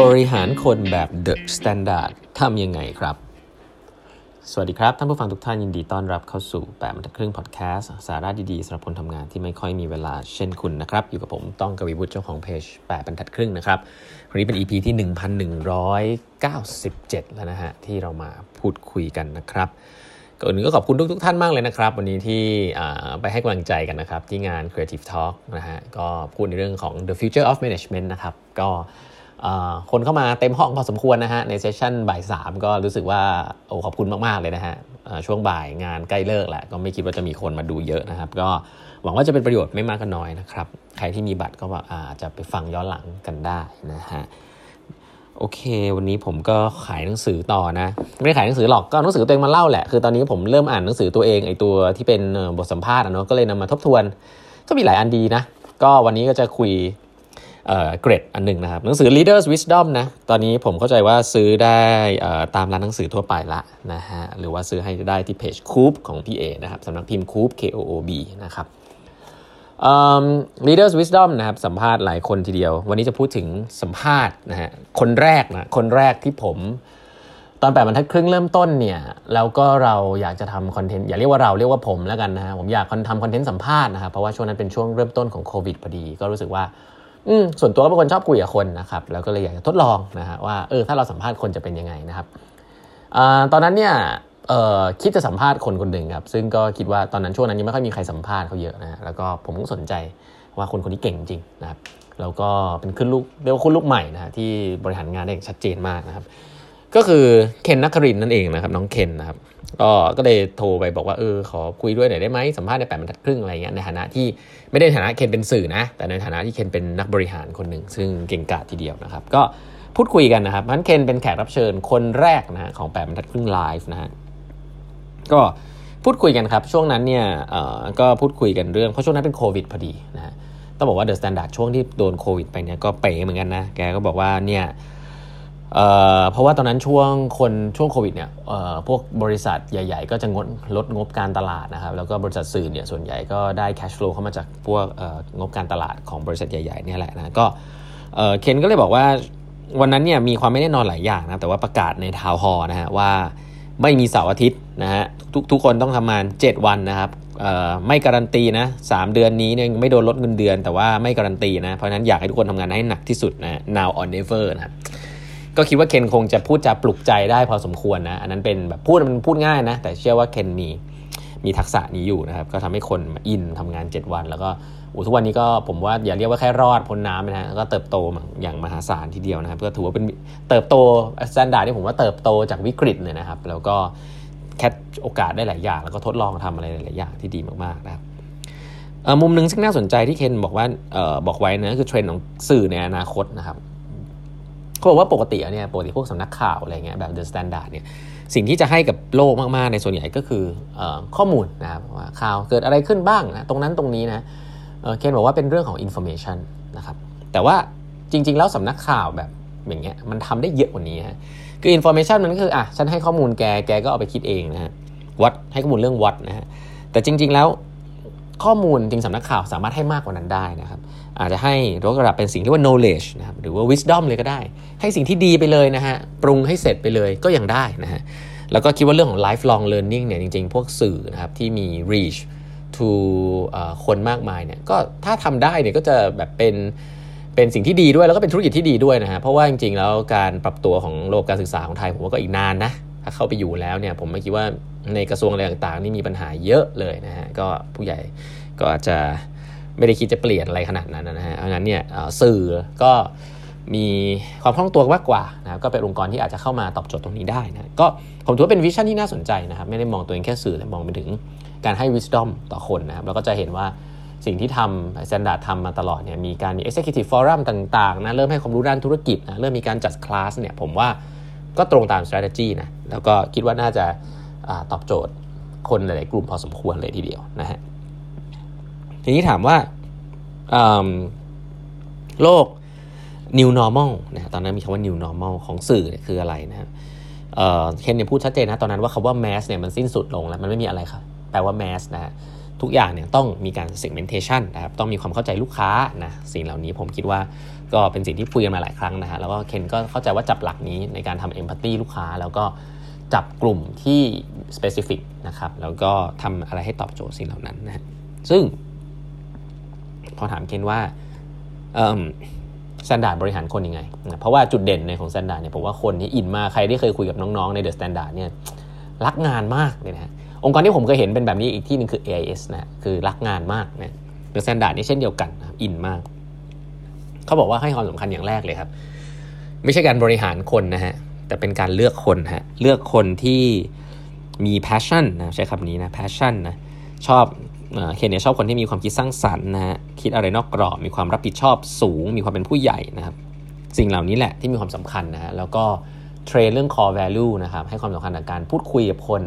บริหารคนแบบ The Standard ทำยังไงครับ สวัสดีครับ ท่านผู้ฟังทุกท่านยินดีต้อนรับเข้าสู่แปดบรรทัดครึ่งพอดแคสต์สาระดีๆสำหรับคนทำงานที่ไม่ค่อยมีเวลาเช่นคุณนะครับ อยู่กับผมต้องกวีวุฒิเจ้าของเพจแปดบรรทัดครึ่งนะครับวันนี้เป็น EP ที่ 1197 แล้วนะฮะ ที่เรามาพูดคุยกันนะครับก่อนอื่นก็ขอบคุณทุกๆท่านมากเลยนะครับ วันนี้ที่ไปให้กำลังใจกันนะครับ ที่งาน Creative Talk นะฮะก็พูดในเรื่องของ the future of management นะครับก็ คนเข้ามาเต็มห้องพอสมควรนะฮะในเซสชั่นบ่ายสามก็รู้สึกว่าโอ้ขอบคุณมาก ๆ เลยนะฮะช่วงบ่ายงานใกล้เลิกแหละก็ไม่คิดว่าจะมีคนมาดูเยอะนะครับ ก็หวังว่าจะเป็นประโยชน์ไม่มากก็น้อยนะครับ ใครที่มีบัตรก็อาจจะไปฟังย้อนหลังกันได้นะฮะโอเค วันนี้ผมก็ขายหนังสือต่อนะ ไม่ได้ขายหนังสือหรอกก็หนังสือตัวเองมาเล่าแหละคือตอนนี้ผมเริ่มอ่านหนังสือตัวเองไอตัวที่เป็นบทสัมภาษณ์อะเนาะก็เลยนำมาทบทวน ก็มีหลายอันดีนะ ก็วันนี้ก็จะคุย เกรดอันหนึ่งนะครับ หนังสือ Leaders Wisdom นะ ตอนนี้ผมเข้าใจว่าซื้อได้ตามร้านหนังสือทั่วไปละนะฮะ หรือว่าซื้อให้ได้ที่เพจคูปของพี่เอนะครับสำนักพิมพ์คูป K O O B นะครับ Leaders Wisdom นะครับ สัมภาษณ์หลายคนทีเดียว วันนี้จะพูดถึงสัมภาษณ์นะฮะ คนแรกนะ คนแรกที่ผมตอนแปดบรรทัดครึ่งเริ่มต้นเนี่ยแล้วก็เราอยากจะทำคอนเทนต์อย่าเรียกว่าเราเรียกว่าผมแล้วกันนะฮะผมอยากทำคอนเทนต์สัมภาษณ์นะครับเพราะว่าช่วงนั้นเป็นช่วงเริ่มต้นของโควิดพอดี ก็รู้สึกว่า อืมส่วนตัวก็เป็นคนชอบคุยกับคนนะครับ แล้วก็เลยอยากจะทดลองนะฮะว่าเออถ้าเราสัมภาษณ์คนจะเป็นยังไงนะครับอตอนนั้นเนี่ยเอ่อคิดจะสัมภาษณ์คนคนหนึ่งครับ ซึ่งก็คิดว่าตอนนั้นช่วงนั้นยังไม่ค่อยมีใครสัมภาษณ์เขาเยอะนะแล้วก็ผมก็สนใจว่าคนคนนี้เก่งจริงนะครับแล้วก็เป็นขึ้นลูกเรียกว่าขึ้นลูกใหม่นะฮะที่บริหารงานได้อย่างชัดเจนมากนะครับ ก็คือเคนนักครินนั่นเองนะครับ น้องเคนนะครับ ก็ก็เลยโทรไปบอกว่าเออขอคุยด้วยหน่อยได้ไหมสัมภาษณ์ในแปดบรรทัดครึ่งอะไรเงี้ยในฐานะที่ไม่ได้ฐานะเคนเป็นสื่อนะ แต่ในฐานะที่เคนเป็นนักบริหารคนหนึ่งซึ่งเก่งกาจทีเดียวนะครับ ก็พูดคุยกันนะครับมันเคนเป็นแขกรับเชิญคนแรกนะฮะของแปดบรรทัดครึ่งไลฟ์นะฮะก็พูดคุยกันครับ ช่วงนั้นเนี่ยก็พูดคุยกันเรื่องเพราะช่วงนั้นเป็นโควิดพอดีนะฮะต้องบอกว่า THE STANDARD ช่วงที่โดนโควิดไปเนี่ยก็เป๋เหมือนกันนะแกก็บอกว่าเนี่ย เพราะว่าตอนนั้นช่วงคนช่วงโควิดเนี่ยพวกบริษัทใหญ่ ๆ ก็จะงดลดงบการตลาดนะครับแล้วก็บริษัทสื่อเนี่ยส่วนใหญ่ก็ได้ cash flow เข้ามาจากพวกงบการตลาดของบริษัทใหญ่ๆเนี่ยแหละนะก็เคนก็เลยบอกว่าวันนั้นเนี่ยมีความไม่แน่นอนหลายอย่างนะแต่ว่าประกาศในทาวฮอนะฮะว่าไม่มีเสาร์อาทิตย์นะฮะทุกทุกคนต้องทำงาน 7 วันนะครับไม่การันตีนะสเดือนนี้เนี่ยไม่โดนลดเงินเดือน แต่ว่าไม่การันตีนะเพราะนั้นอยากให้ทุกคนทำงานให้หนักที่สุดนะ now or never นะครับ ก็คิดว่าเคนคงจะพูดจะปลุกใจได้พอสมควรนะ อันนั้นเป็นแบบพูดมันพูดง่ายนะ แต่เชื่อว่าเคนมีมีทักษะนี้อยู่นะครับ ก็ทำให้คนอินทำงาน 7 วัน แล้วก็ทุกวันนี้ก็ผมว่าอย่าเรียกว่าแค่รอดพ้นน้ำนะฮะก็เติบโตอย่างมหาศาลทีเดียวนะครับก็ถือว่าเป็นเติบโต The Standard ที่ผมว่าเติบโตจากวิกฤตเลยนะครับ แล้วก็คว้าโอกาสได้หลายอย่าง แล้วก็ทดลองทำอะไรหลายอย่างที่ดีมากๆนะครับมุมหนึ่งซึ่งน่าสนใจที่เคนบอกว่าบอกไว้นะคือเทรนด์ของสื่อในอนาคตนะครับ เขาบอกว่าปกติเนี่ยปกติพวกสำนักข่าวอะไรเงี้ยแบบ The Standard เนี่ยสิ่งที่จะให้กับโลกมากๆในส่วนใหญ่ก็คืออข้อมูลนะครับว่าข่าวเกิดอะไรขึ้นบ้างนะตรงนั้นตรงนี้นะเคนบอกว่าเป็นเรื่องของ informationนะครับแต่ว่าจริง ๆ แล้วสำนักข่าวแบบอย่างเงี้ยมันทำได้เยอะกว่านี้ฮะคือ information มันก็คืออะฉันให้ข้อมูลแกแกก็เอาไปคิดเองนะฮะ what ให้ข้อมูลเรื่อง what นะฮะแต่จริง ๆ แล้วข้อมูลจริงสำนักข่าวสามารถให้มากกว่านั้นได้นะครับ อาจจะให้ยกระดับเป็นสิ่งที่ว่า knowledge นะครับหรือว่า wisdom เลยก็ได้ ให้สิ่งที่ดีไปเลยนะฮะปรุงให้เสร็จไปเลยก็ยังได้นะฮะแล้วก็คิดว่าเรื่องของ lifelong learning เนี่ยจริงๆ พวกสื่อนะครับที่มี reach to คนมากมายเนี่ยก็ถ้าทำได้เนี่ยก็จะแบบเป็นเป็นสิ่งที่ดีด้วยแล้วก็เป็นธุรกิจที่ดีด้วยนะฮะเพราะว่าจริงๆ แล้วการปรับตัวของโลกการศึกษาของไทยผมว่าก็อีกนานนะถ้าเข้าไปอยู่แล้วเนี่ยผมไม่คิดว่าในกระทรวงอะไรต่างๆ นี่มีปัญหาเยอะเลยนะฮะก็ผู้ใหญ่ก็อาจจะ ไม่ได้คิดจะเปลี่ยนอะไรขนาดนั้นนะฮะเพราะนั้นเนี่ยสื่อก็มีความคล่องตัวมากกว่านะก็เป็นองค์กรที่อาจจะเข้ามาตอบโจทย์ตรงนี้ได้นะก็ผมถือว่าเป็นวิชั่นที่น่าสนใจนะครับไม่ได้มองตัวเองแค่สื่อแต่มองไปถึงการให้ wisdom ต่อคนนะครับแล้วก็จะเห็นว่าสิ่งที่ทำ standard ทำมาตลอดเนี่ยมีการมี executive forum ต่างๆนะเริ่มให้ความรู้ด้านธุรกิจนะเริ่มมีการจัดคลาสเนี่ยผมว่าก็ตรงตาม strategy นะแล้วก็คิดว่าน่าจะอตอบโจทย์คนหลาย ๆ กลุ่มพอสมควรเลยทีเดียวนะฮะ ทีนี้ถามว่าโลก new normal นะตอนนั้นมีคำว่า new normal ของสื่อเนี่ยคืออะไรนะครับเคนเนี่ยพูดชัดเจนนะตอนนั้นว่าคาว่า mass เนี่ยมันสิ้นสุดลงแล้วมันไม่มีอะไรครับแปลว่า mass นะทุทุกอย่างเนี่ยต้องมีการ segmentation นะครับต้องมีความเข้าใจลูกค้านะสิ่งเหล่านี้ผมคิดว่าก็เป็นสิ่งที่คุยกันมาหลายครั้งนะฮะแล้วก็เคนก็เข้าใจว่าจับหลักนี้ในการทำ empathy ลูกค้า แล้วก็จับกลุ่มที่ specific นะครับแล้วก็ทำอะไรให้ตอบโจทย์สิ่งเหล่านั้นนะซึ่ง พอถามเคนว่า Standard บริหารคนยังไง เพราะว่าจุดเด่นในของ Standard เนี่ยผมว่าคนที่อินมาก ใครที่เคยคุยกับน้องๆใน The Standard เนี่ยรักงานมากเลยนะองค์กรที่ผมเคยเห็นเป็นแบบนี้อีกที่หนึ่งคือ AIS นะคือรักงานมากนะ The Standard นี่เช่นเดียวกันอินมาก เขาบอกว่าให้ความสำคัญอย่างแรกเลยครับ ไม่ใช่การบริหารคนนะฮะแต่เป็นการเลือกคนฮะเลือกคนที่มี passion นะใช้คำนี้นะ passion นะชอบ เคนเนี่ยชอบคนที่มีความคิดสร้างสรรค์นะฮะคิดอะไรนอกกรอบมีความรับผิดชอบสูง มีความเป็นผู้ใหญ่นะครับสิ่งเหล่านี้แหละที่มีความสำคัญนะฮะแล้วก็เทรนเรื่อง core value นะครับให้ความสำคัญกับการพูดคุยกับคน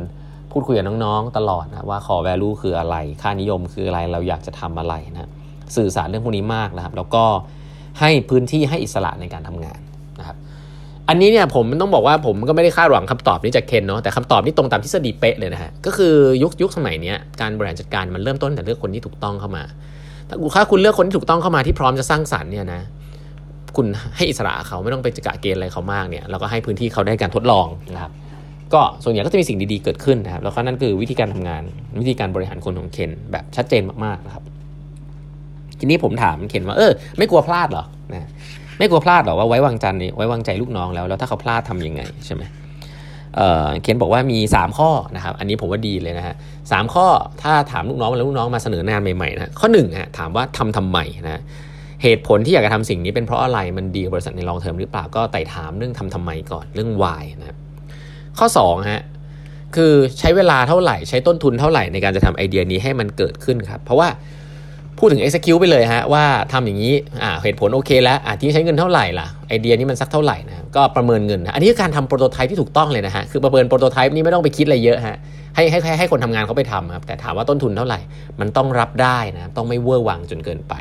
พูดคุยกับน้องๆ ตลอดนะว่า core value คืออะไร ค่านิยมคืออะไรเราอยากจะทำอะไรนะสื่อสารเรื่องพวกนี้มากนะครับ แล้วก็ให้พื้นที่ให้อิสระในการทำงาน อันนี้เนี่ยผมต้องบอกว่าผมก็ไม่ได้คาดหวังคำตอบนี้จากเคนเนาะแต่คำตอบนี้ตรงตามทฤษฎีเป๊ะเลยนะฮะก็คือยุคยุคสมัยนี้การบริหารจัดการมันเริ่มต้นแต่เลือกคนที่ถูกต้องเข้ามาถ้าคุณเลือกคนที่ถูกต้องเข้ามาที่พร้อมจะสร้างสรรค์เนี่ยนะคุณให้อิสระเขาไม่ต้องไปจักเกณฑ์อะไรเขามากเนี่ยแล้วก็ให้พื้นที่เขาได้การทดลองนะครับก็ส่วนใหญ่ก็จะมีสิ่งดีๆเกิดขึ้นนะครับแล้วก็นั่นคือวิธีการทำงานวิธีการบริหารคนของเคนแบบชัดเจนมากๆนะครับทีนี้ผมถามเคนว่าเออไม่กลัวพลาดเหรอนะ ไม่กลัวพลาดหรอว่าไว้วางใจไว้วางใจลูกน้องแล้วแล้วถ้าเขาพลาดทํำยังไงใช่ไหมเเคนบอกว่ามี 3 ข้อนะครับ อันนี้ผมว่าดีเลยนะฮะสข้อถ้าถามลูกน้องแล้วลูกน้องมาเสนองานใหม่ๆนะข้อ1ฮะถามว่าทำทำไมนะเหตุผลที่อยากจะทำสิ่งนี้เป็นเพราะอะไรมันดีกับบริษัทในลองเทอมหรือเปล่าก็ไต่ถามเรื่องทำทำไมก่อนเรื่อง why นะข้อ2ฮะคือใช้เวลาเท่าไหร่ใช้ต้นทุนเท่าไหร่ในการจะทำไอเดียนี้ให้มันเกิดขึ้นครับ เพราะว่า พูดถึง execute ไปเลยฮะว่าทำอย่างนี้เหตุผลโอเคแล้วอาที่ใช้เงินเท่าไหร่ล่ะไอเดียนี้มันสักเท่าไหร่นะก็ประเมินเงินนะอันนี้คือการทำโปรโตไทป์ที่ถูกต้องเลยนะฮะคือประเมินโปรโตไทป์นี้ไม่ต้องไปคิดอะไรเยอะฮะให้ให้ให้คนทำงานเขาไปทำครับแต่ถามว่าต้นทุนเท่าไหร่ มันต้องรับได้นะต้องไม่เวอร์วังจนเกินไป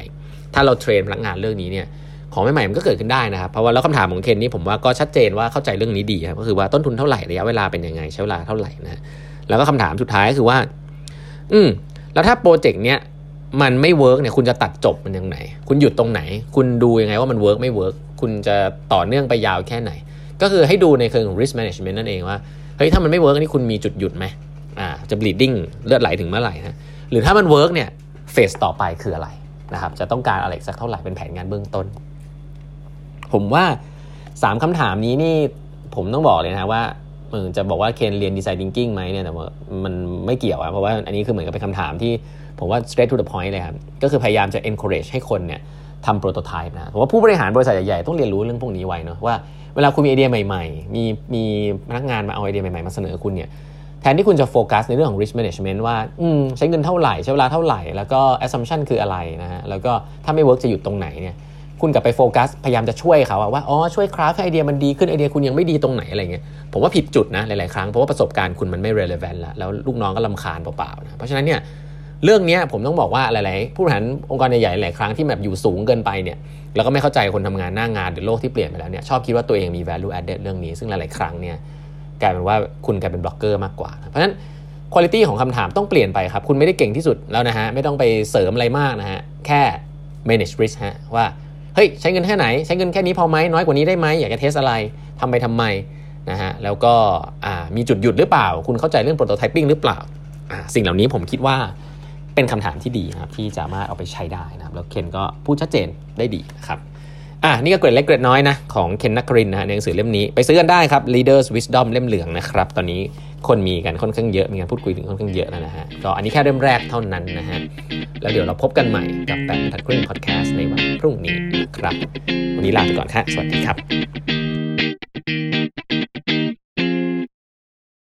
ถ้าเรา train พนักงานเรื่องนี้เนี่ยของใหม่ๆมันก็เกิดขึ้นได้นะครับเพราะว่าแล้วคำถามของเคนนี่ผมว่าก็ชัดเจนว่าเข้าใจเรื่องนี้ดีครับก็คือว่าต้นทุนเท่าไหร่ระยะเวลาเป็นยังไงใช้เวลาเท่าไหร่นะแล้วก็คำถามสุดท้ายก็คือว่า อืมแล้วถ้าโปรเจกต์เนี้ย มันไม่เวิร์กเนี่ยคุณจะตัดจบมันยังไงคุณหยุดตรงไหน คุณดูยังไงว่ามันเวิร์กไม่เวิร์กคุณจะต่อเนื่องไปยาวแค่ไหน ก็คือให้ดูในเชิงของ risk management นั่นเองว่าเฮ้ยถ้ามันไม่เวิร์กนี่คุณมีจุดหยุดไหมอ่าจะ bleeding เลือดไหลถึงเมื่อไหร่นะหรือถ้ามันเวิร์กเนี่ย phase ต่อไปคืออะไรนะครับจะต้องการอะไรสักเท่าไหร่เป็นแผนงานเบื้องต้น ผมว่า 3คำถามนี้นี่ผมต้องบอกเลยนะว่า ออจะบอกว่าเคนเรียนดีไซน์ thinking ไหมเนี่ยแต่ว่ามันไม่เกี่ยวอะเพราะว่าอันนี้คือเหมือนกับเป็นคำถามที่ผมว่า straight to the point เลยครับ ก็คือพยายามจะ encourage ให้คนเนี่ยทำโปรโตไทป์นะผมว่าผู้บริหารบริษัทใหญ่ๆ ต้องเรียนรู้เรื่องพวกนี้ไว้เนาะว่าเวลาคุณมีไอเดียใหม่ๆ มีมีพนักงานมาเอาไอเดียใหม่ๆ มาเสนอคุณเนี่ยแทนที่คุณจะโฟกัสในเรื่องของ risk management ว่าใช้เงินเท่าไหร่ ใช้เวลาเท่าไหร่ แล้วก็ assumption คืออะไรนะฮะแล้วก็ถ้าไม่ work จะหยุดตรงไหนเนี่ย คุณกลับไปโฟกัสพยายามจะช่วยเขาว่าอ๋อช่วยคราฟให้ไอเดียมันดีขึ้นไอเดียคุณยังไม่ดีตรงไหนอะไรเงี้ยผมว่าผิดจุดนะหลายๆครั้งเพราะว่าประสบการณ์คุณมันไม่ relevant แล้วแล้วลูกน้องก็ลำคาญเปล่าๆนะเพราะฉะนั้นเนี่ยเรื่องนี้ผมต้องบอกว่าหลาย ๆ ผู้บริหารองค์กรใหญ่ๆหลายครั้งที่แบบอยู่สูงเกินไปเนี่ยแล้วก็ไม่เข้าใจคนทำงานหน้างานหรือโลกที่เปลี่ยนไปแล้วเนี่ยชอบคิดว่าตัวเองมี value added เรื่องนี้ซึ่งหลาย ๆ ครั้งเนี่ยกลายเป็นว่าคุณกลายเป็นบล็อกเกอร์มากกว่า เพราะฉะนั้นคุณภาพของคำถามต้องเปลี่ยนไปครับ คุณไม่ได้เก่งที่สุดแล้วนะฮะไม่ต้องไปเสริมอะไรมากนะฮะแค่ manage risk ฮะว่า เฮ้ยใช้เงินแค่ไหน ใช้เงินแค่นี้พอไหมน้อยกว่านี้ได้ไหมอยากจะเทสอะไรทำไปทำไมนะฮะแล้วก็มีจุดหยุดหรือเปล่า คุณเข้าใจเรื่อง prototyping หรือเปล่า สิ่งเหล่านี้ผมคิดว่าเป็นคำถามที่ดีนะครับที่สามารถเอาไปใช้ได้นะครับแล้วเคนก็พูดชัดเจนได้ดีนะครับอะนี่ก็เกรดเล็กเกรดน้อยนะของเคนนักรินนะในหนังสือเล่มนี้ไปซื้อกันได้ครับ Leaders Wisdom เล่มเหลืองนะครับตอนนี้ คนมีกันค่อนข้างเยอะมีการพูดคุยถึงค่อนข้างเยอะแล้วนะฮะก็อันนี้แค่เริ่มแรกเท่านั้นนะฮะแล้วเดี๋ยวเราพบกันใหม่กับแปดทัดครึ่งพอดแคสต์ในวันพรุ่งนี้ครับ วันนี้ลาไปก่อนครับสวัสดีครับ